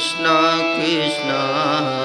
Krishna, Krishna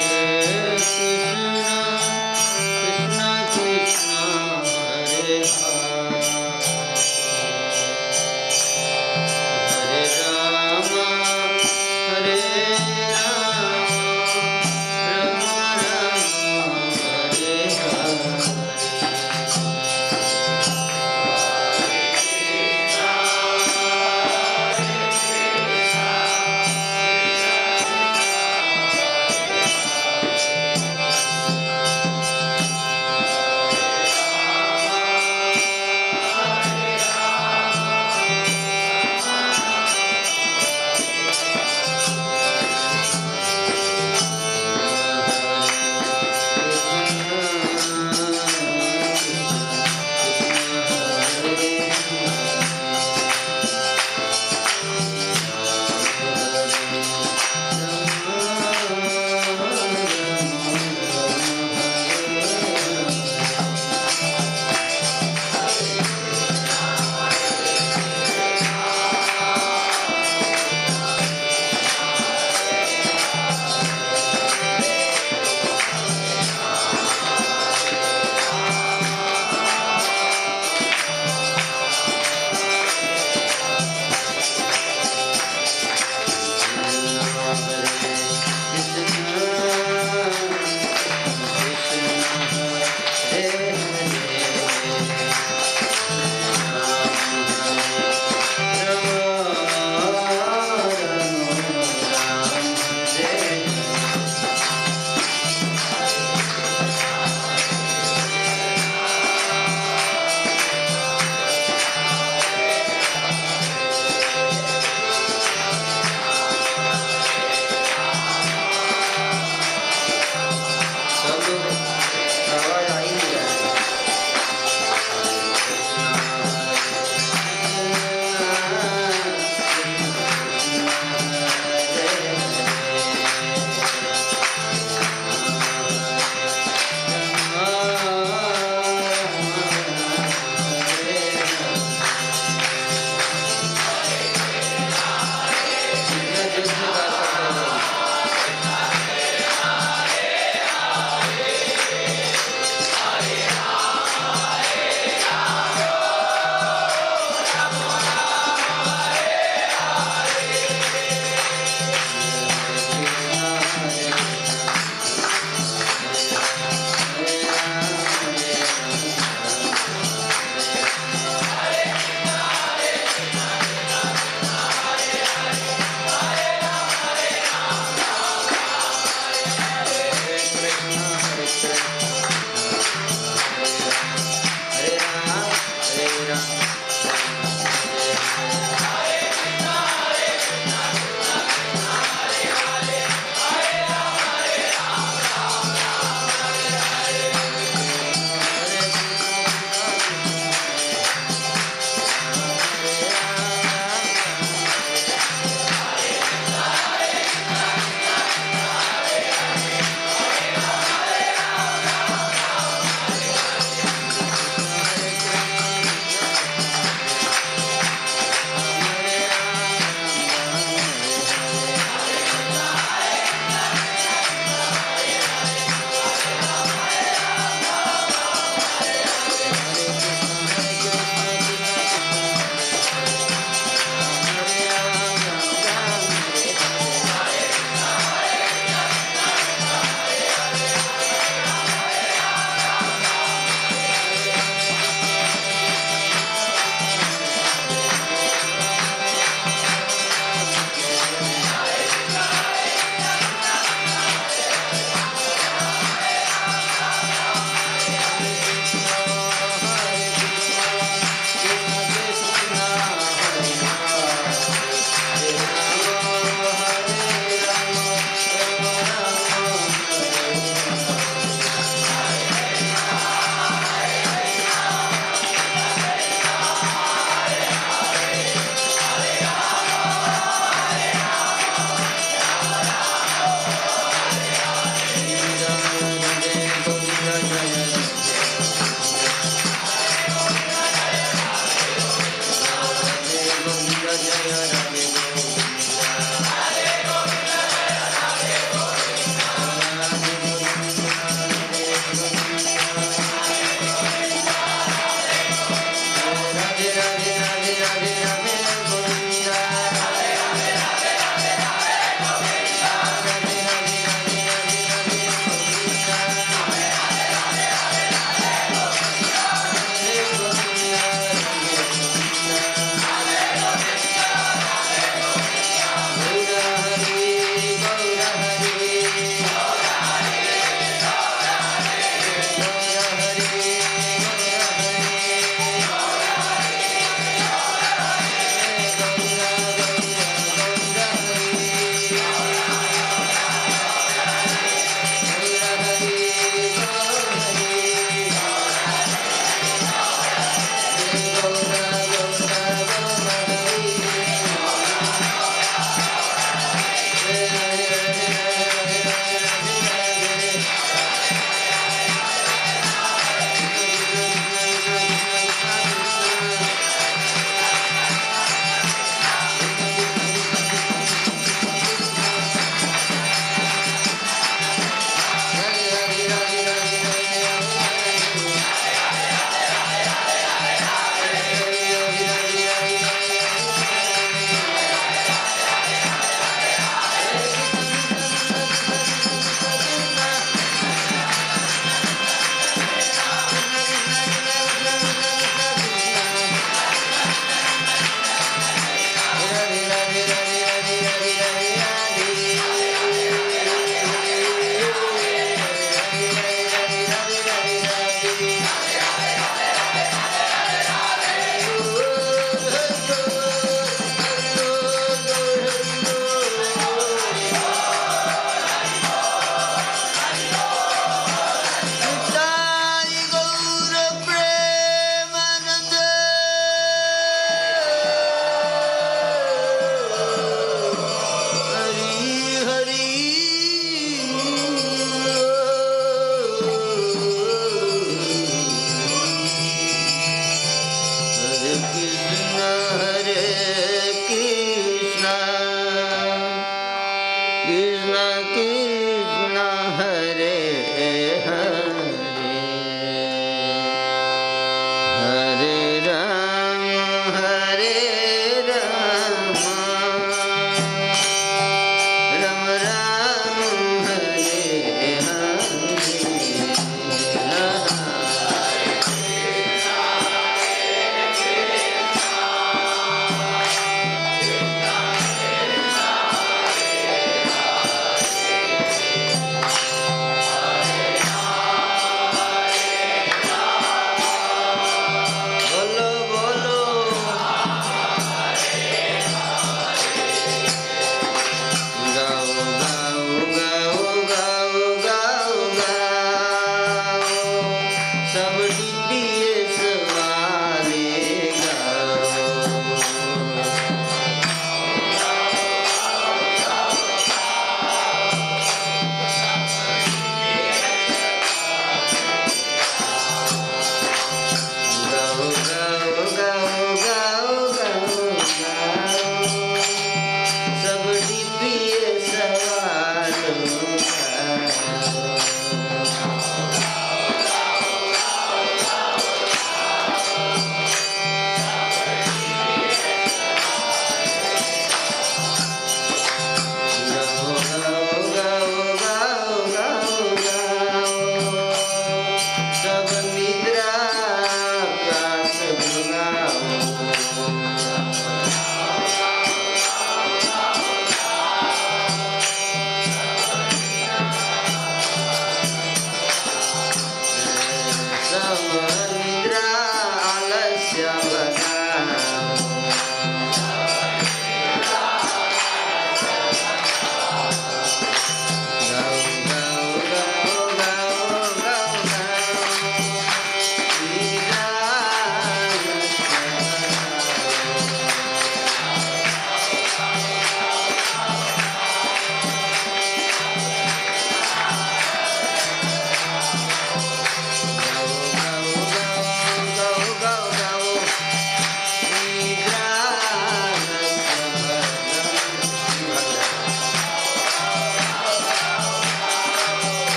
Yeah.